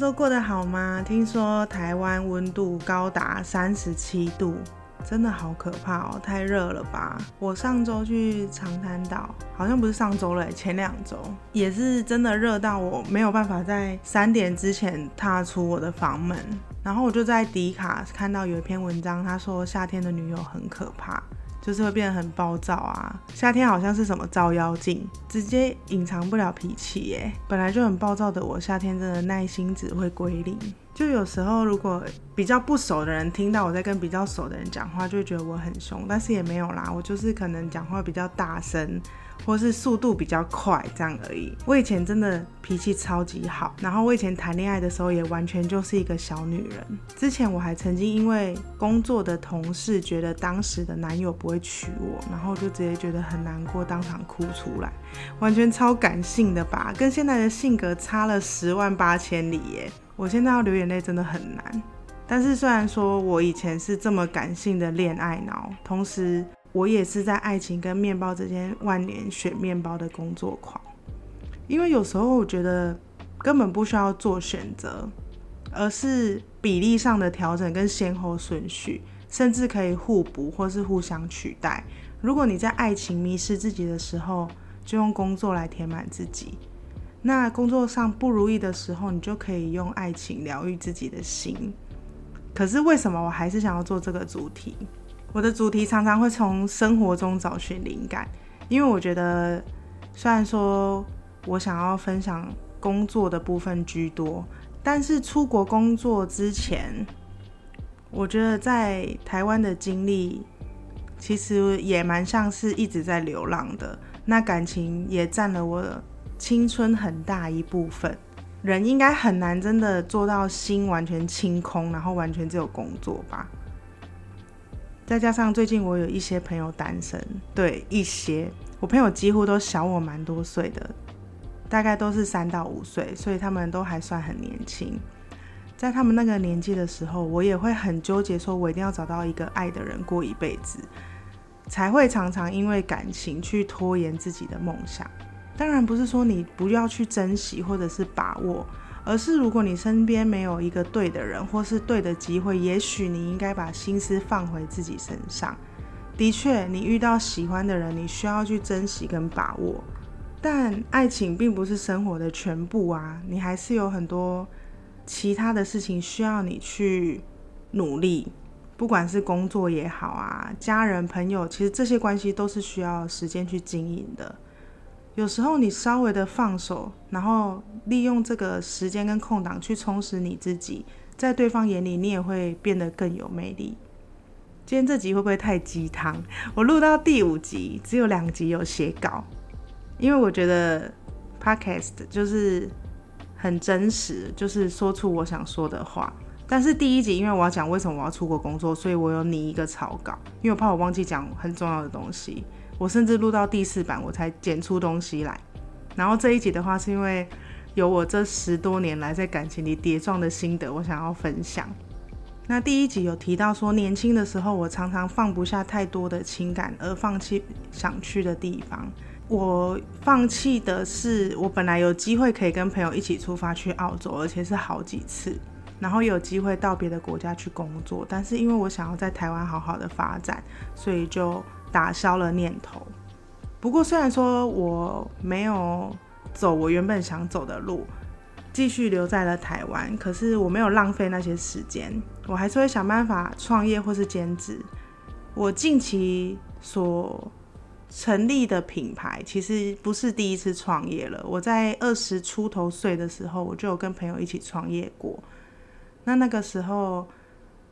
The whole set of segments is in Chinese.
周过得好吗？听说台湾温度高达三十七度，真的好可怕哦！太热了吧？我上周去长滩岛，好像不是上周了，前两周也是真的热到我没有办法在三点之前踏出我的房门。然后我就在迪卡看到有一篇文章，他说夏天的女友很可怕。就是会变得很暴躁啊！夏天好像是什么照妖镜，直接隐藏不了脾气耶。本来就很暴躁的我，夏天真的耐心只会归零。就有时候如果比较不熟的人听到我在跟比较熟的人讲话，就会觉得我很凶，但是也没有啦，我就是可能讲话比较大声。或是速度比较快这样而已。我以前真的脾气超级好，然后我以前谈恋爱的时候也完全就是一个小女人。之前我还曾经因为工作的同事觉得当时的男友不会娶我，然后就直接觉得很难过，当场哭出来，完全超感性的吧，跟现在的性格差了十万八千里耶。我现在要流眼泪真的很难。但是虽然说我以前是这么感性的恋爱脑，同时。我也是在爱情跟面包之间万年选面包的工作狂，因为有时候我觉得根本不需要做选择，而是比例上的调整跟先后顺序，甚至可以互补或是互相取代。如果你在爱情迷失自己的时候，就用工作来填满自己；那工作上不如意的时候，你就可以用爱情疗愈自己的心。可是为什么我还是想要做这个主题？我的主题常常会从生活中找寻灵感，因为我觉得，虽然说我想要分享工作的部分居多，但是出国工作之前，我觉得在台湾的经历其实也蛮像是一直在流浪的。那感情也占了我青春很大一部分。人应该很难真的做到心完全清空，然后完全只有工作吧。再加上最近我有一些朋友单身，对一些我朋友几乎都小我蛮多岁的，大概都是三到五岁，所以他们都还算很年轻。在他们那个年纪的时候，我也会很纠结，说我一定要找到一个爱的人过一辈子，才会常常因为感情去拖延自己的梦想。当然不是说你不要去珍惜或者是把握。而是，如果你身边没有一个对的人，或是对的机会，也许你应该把心思放回自己身上。的确，你遇到喜欢的人，你需要去珍惜跟把握。但爱情并不是生活的全部啊，你还是有很多其他的事情需要你去努力。不管是工作也好啊，家人朋友，其实这些关系都是需要时间去经营的。有时候你稍微的放手，然后利用这个时间跟空档去充实你自己，在对方眼里你也会变得更有魅力。今天这集会不会太鸡汤？我录到第五集，只有两集有写稿，因为我觉得 podcast 就是很真实，就是说出我想说的话。但是第一集因为我要讲为什么我要出国工作，所以我有拟一个草稿，因为我怕我忘记讲很重要的东西。我甚至录到第四版，我才剪出东西来。然后这一集的话，是因为有我这十多年来在感情里跌撞的心得，我想要分享。那第一集有提到说，年轻的时候我常常放不下太多的情感，而放弃想去的地方。我放弃的是，我本来有机会可以跟朋友一起出发去澳洲，而且是好几次，然后有机会到别的国家去工作。但是因为我想要在台湾好好的发展，所以就。打消了念头。不过，虽然说我没有走我原本想走的路，继续留在了台湾，可是我没有浪费那些时间，我还是会想办法创业或是兼职。我近期所成立的品牌，其实不是第一次创业了。我在二十出头岁的时候，我就有跟朋友一起创业过。那那个时候。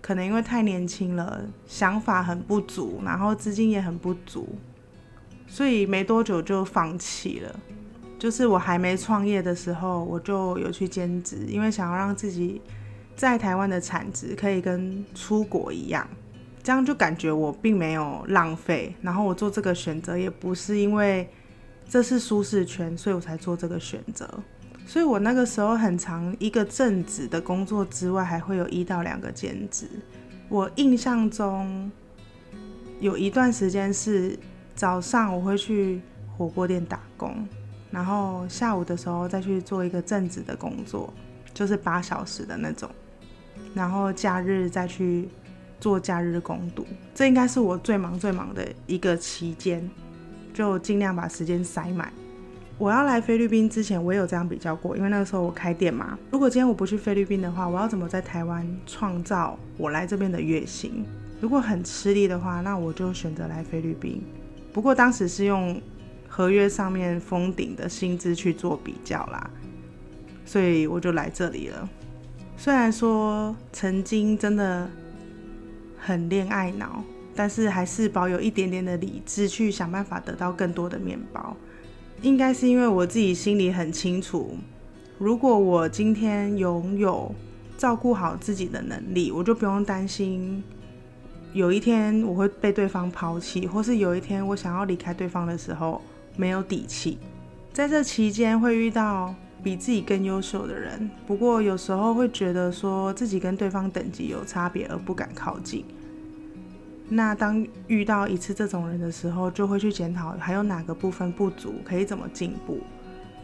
可能因为太年轻了，想法很不足，然后资金也很不足，所以没多久就放弃了。就是我还没创业的时候，我就有去兼职，因为想要让自己在台湾的产值可以跟出国一样，这样就感觉我并没有浪费。然后我做这个选择也不是因为这是舒适圈，所以我才做这个选择。所以我那个时候很长一个正职的工作之外，还会有一到两个兼职。我印象中有一段时间是早上我会去火锅店打工，然后下午的时候再去做一个正职的工作。就是八小时的那种，然后假日再去做假日攻读，这应该是我最忙最忙的一个期间，就尽量把时间塞满。我要来菲律宾之前，我有这样比较过，因为那个时候我开店嘛。如果今天我不去菲律宾的话，我要怎么在台湾创造我来这边的月薪？如果很吃力的话，那我就选择来菲律宾。不过当时是用合约上面封顶的薪资去做比较啦，所以我就来这里了。虽然说曾经真的很恋爱脑，但是还是保有一点点的理智，去想办法得到更多的面包。应该是因为我自己心里很清楚，如果我今天拥有照顾好自己的能力，我就不用担心有一天我会被对方抛弃，或是有一天我想要离开对方的时候没有底气。在这期间会遇到比自己更优秀的人，不过有时候会觉得说自己跟对方等级有差别而不敢靠近。那当遇到一次这种人的时候，就会去检讨还有哪个部分不足，可以怎么进步。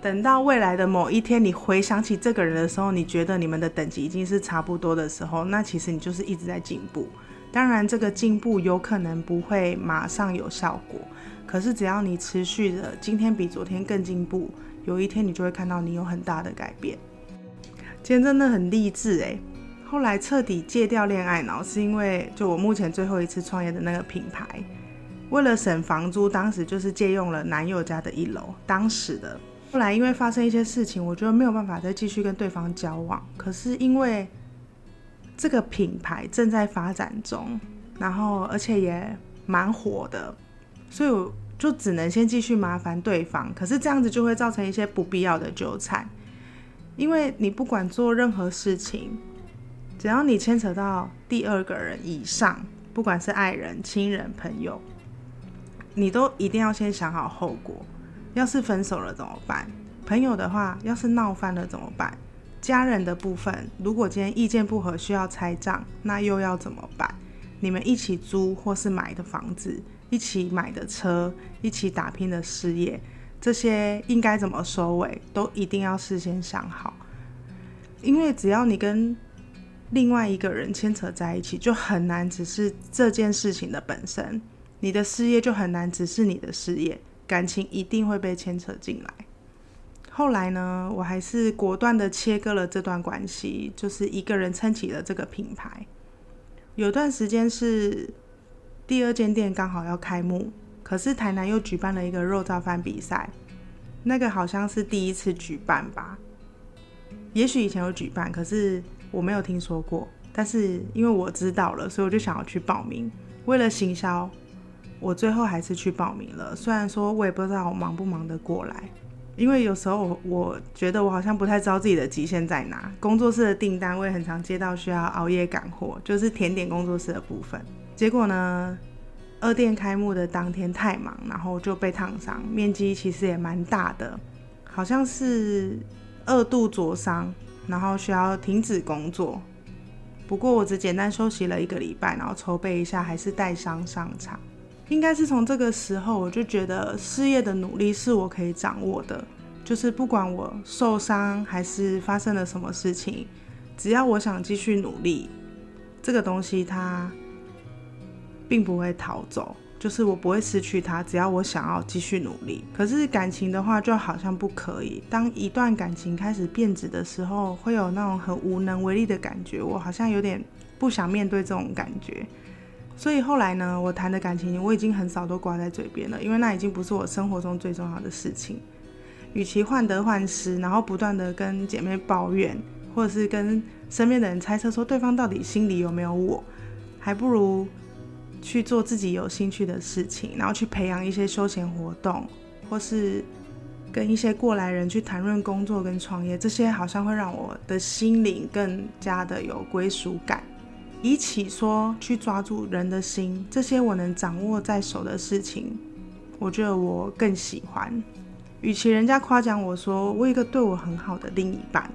等到未来的某一天，你回想起这个人的时候，你觉得你们的等级已经是差不多的时候，那其实你就是一直在进步。当然，这个进步有可能不会马上有效果，可是只要你持续的今天比昨天更进步，有一天你就会看到你有很大的改变。今天真的很励志诶。后来彻底戒掉恋爱脑，是因为就我目前最后一次创业的那个品牌，为了省房租，当时就是借用了男友家的一楼。当时的后来因为发生一些事情，我觉得没有办法再继续跟对方交往。可是因为这个品牌正在发展中，然后而且也蛮火的，所以我就只能先继续麻烦对方。可是这样子就会造成一些不必要的纠缠，因为你不管做任何事情。只要你牵扯到第二个人以上，不管是爱人、亲人、朋友，你都一定要先想好后果。要是分手了怎么办？朋友的话，要是闹翻了怎么办？家人的部分，如果今天意见不合需要拆账，那又要怎么办？你们一起租或是买的房子，一起买的车，一起打拼的事业，这些应该怎么收尾，都一定要事先想好。因为只要你跟另外一个人牵扯在一起，就很难只是这件事情的本身。你的事业就很难只是你的事业，感情一定会被牵扯进来。后来呢，我还是果断的切割了这段关系，就是一个人撑起了这个品牌。有段时间是第二间店刚好要开幕，可是台南又举办了一个肉燥饭比赛，那个好像是第一次举办吧？也许以前有举办，可是。我没有听说过，但是因为我知道了，所以我就想要去报名。为了行销，我最后还是去报名了。虽然说我也不知道我忙不忙得过来，因为有时候我觉得我好像不太知道自己的极限在哪。工作室的订单我也很常接到需要熬夜赶货，就是甜点工作室的部分。结果呢，二店开幕的当天太忙，然后就被烫伤，面积其实也蛮大的，好像是二度灼伤。然后需要停止工作，不过我只简单休息了一个礼拜，然后筹备一下，还是带伤上场。应该是从这个时候，我就觉得事业的努力是我可以掌握的，就是不管我受伤还是发生了什么事情，只要我想继续努力，这个东西它并不会逃走。就是我不会失去他，只要我想要继续努力。可是感情的话，就好像不可以。当一段感情开始变质的时候，会有那种很无能为力的感觉。我好像有点不想面对这种感觉。所以后来呢，我谈的感情我已经很少都挂在嘴边了，因为那已经不是我生活中最重要的事情。与其患得患失，然后不断的跟姐妹抱怨，或者是跟身边的人猜测说对方到底心里有没有我，还不如。去做自己有兴趣的事情，然后去培养一些休闲活动，或是跟一些过来人去谈论工作跟创业，这些好像会让我的心灵更加的有归属感。比起说去抓住人的心，这些我能掌握在手的事情，我觉得我更喜欢。与其人家夸奖我说我有一个对我很好的另一半，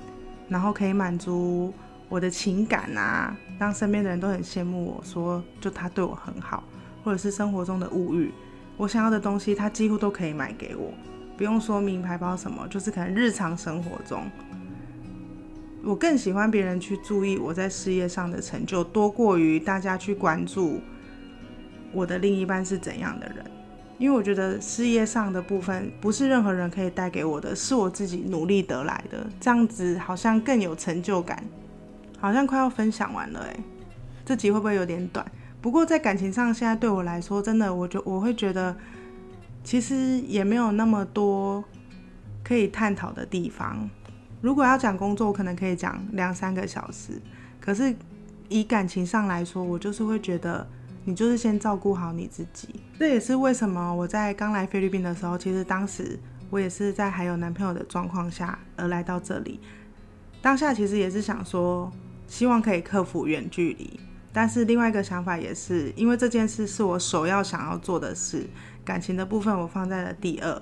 然后可以满足。我的情感啊，让身边的人都很羡慕我，说就他对我很好，或者是生活中的物欲，我想要的东西他几乎都可以买给我，不用说名牌包什么，就是可能日常生活中，我更喜欢别人去注意我在事业上的成就，多过于大家去关注我的另一半是怎样的人。因为我觉得事业上的部分不是任何人可以带给我的，是我自己努力得来的。这样子好像更有成就感。好像快要分享完了哎，这集会不会有点短？不过在感情上，现在对我来说，真的，我觉我会觉得，其实也没有那么多可以探讨的地方。如果要讲工作，我可能可以讲两三个小时。可是以感情上来说，我就是会觉得，你就是先照顾好你自己。这也是为什么我在刚来菲律宾的时候，其实当时我也是在还有男朋友的状况下而来到这里。当下其实也是想说。希望可以克服远距离，但是另外一个想法也是，因为这件事是我首要想要做的事，感情的部分我放在了第二，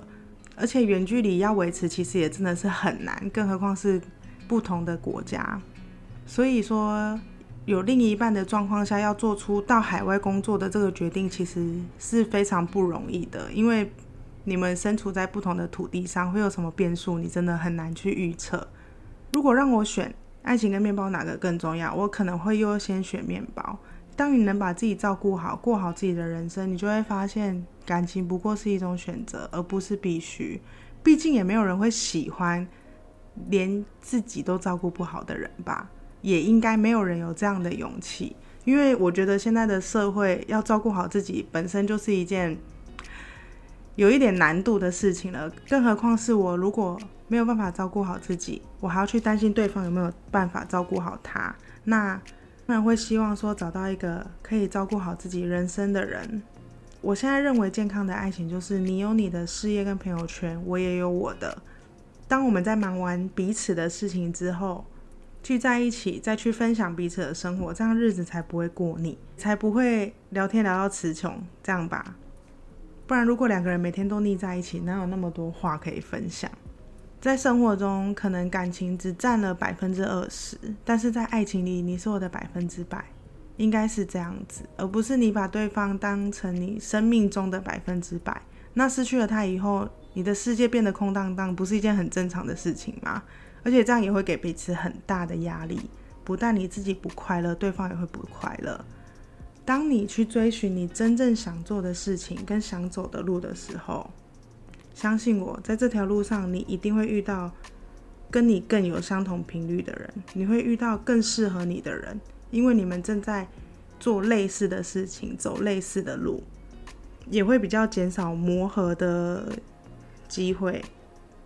而且远距离要维持其实也真的是很难，更何况是不同的国家，所以说有另一半的状况下要做出到海外工作的这个决定，其实是非常不容易的，因为你们身处在不同的土地上，会有什么变数，你真的很难去预测。如果让我选。爱情跟面包哪个更重要？我可能会优先选面包。当你能把自己照顾好，过好自己的人生，你就会发现感情不过是一种选择，而不是必须。毕竟也没有人会喜欢连自己都照顾不好的人吧？也应该没有人有这样的勇气，因为我觉得现在的社会要照顾好自己本身就是一件。有一点难度的事情了，更何况是我如果没有办法照顾好自己，我还要去担心对方有没有办法照顾好他，那当然会希望说找到一个可以照顾好自己人生的人。我现在认为健康的爱情就是你有你的事业跟朋友圈，我也有我的。当我们在忙完彼此的事情之后，聚在一起再去分享彼此的生活，这样日子才不会过腻，才不会聊天聊到词穷，这样吧。不然，如果两个人每天都腻在一起，哪有那么多话可以分享？在生活中，可能感情只占了百分之二十，但是在爱情里，你是我的百分之百，应该是这样子，而不是你把对方当成你生命中的百分之百。那失去了他以后，你的世界变得空荡荡，不是一件很正常的事情吗？而且这样也会给彼此很大的压力，不但你自己不快乐，对方也会不快乐。当你去追寻你真正想做的事情跟想走的路的时候，相信我，在这条路上，你一定会遇到跟你更有相同频率的人，你会遇到更适合你的人，因为你们正在做类似的事情，走类似的路，也会比较减少磨合的机会。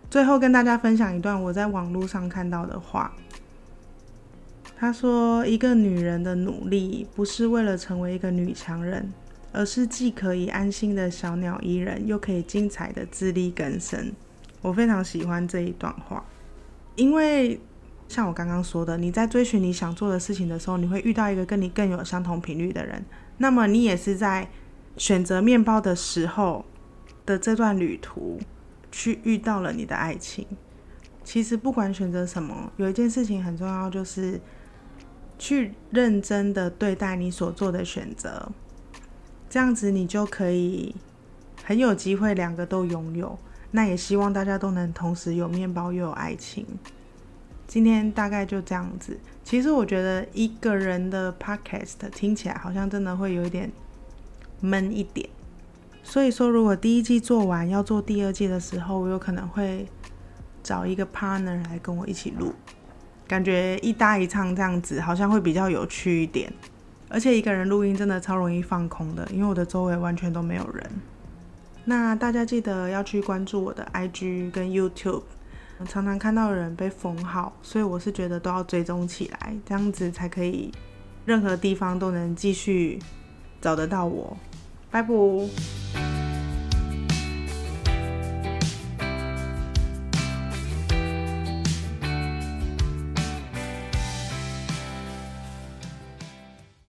最后跟大家分享一段我在网络上看到的话。他说：“一个女人的努力不是为了成为一个女强人，而是既可以安心的小鸟依人，又可以精彩的自力更生。”我非常喜欢这一段话，因为像我刚刚说的，你在追寻你想做的事情的时候，你会遇到一个跟你更有相同频率的人。那么你也是在选择面包的时候的这段旅途，去遇到了你的爱情。其实不管选择什么，有一件事情很重要，就是。去认真的对待你所做的选择，这样子你就可以很有机会两个都拥有。那也希望大家都能同时有面包又有爱情。今天大概就这样子。其实我觉得一个人的 podcast 听起来好像真的会有一点闷一点。所以说，如果第一季做完要做第二季的时候，我有可能会找一个 partner 来跟我一起录。感觉一搭一唱这样子好像会比较有趣一点，而且一个人录音真的超容易放空的，因为我的周围完全都没有人。那大家记得要去关注我的 IG 跟 YouTube，常常看到人被封号，所以我是觉得都要追踪起来，这样子才可以任何地方都能继续找得到我。拜拜。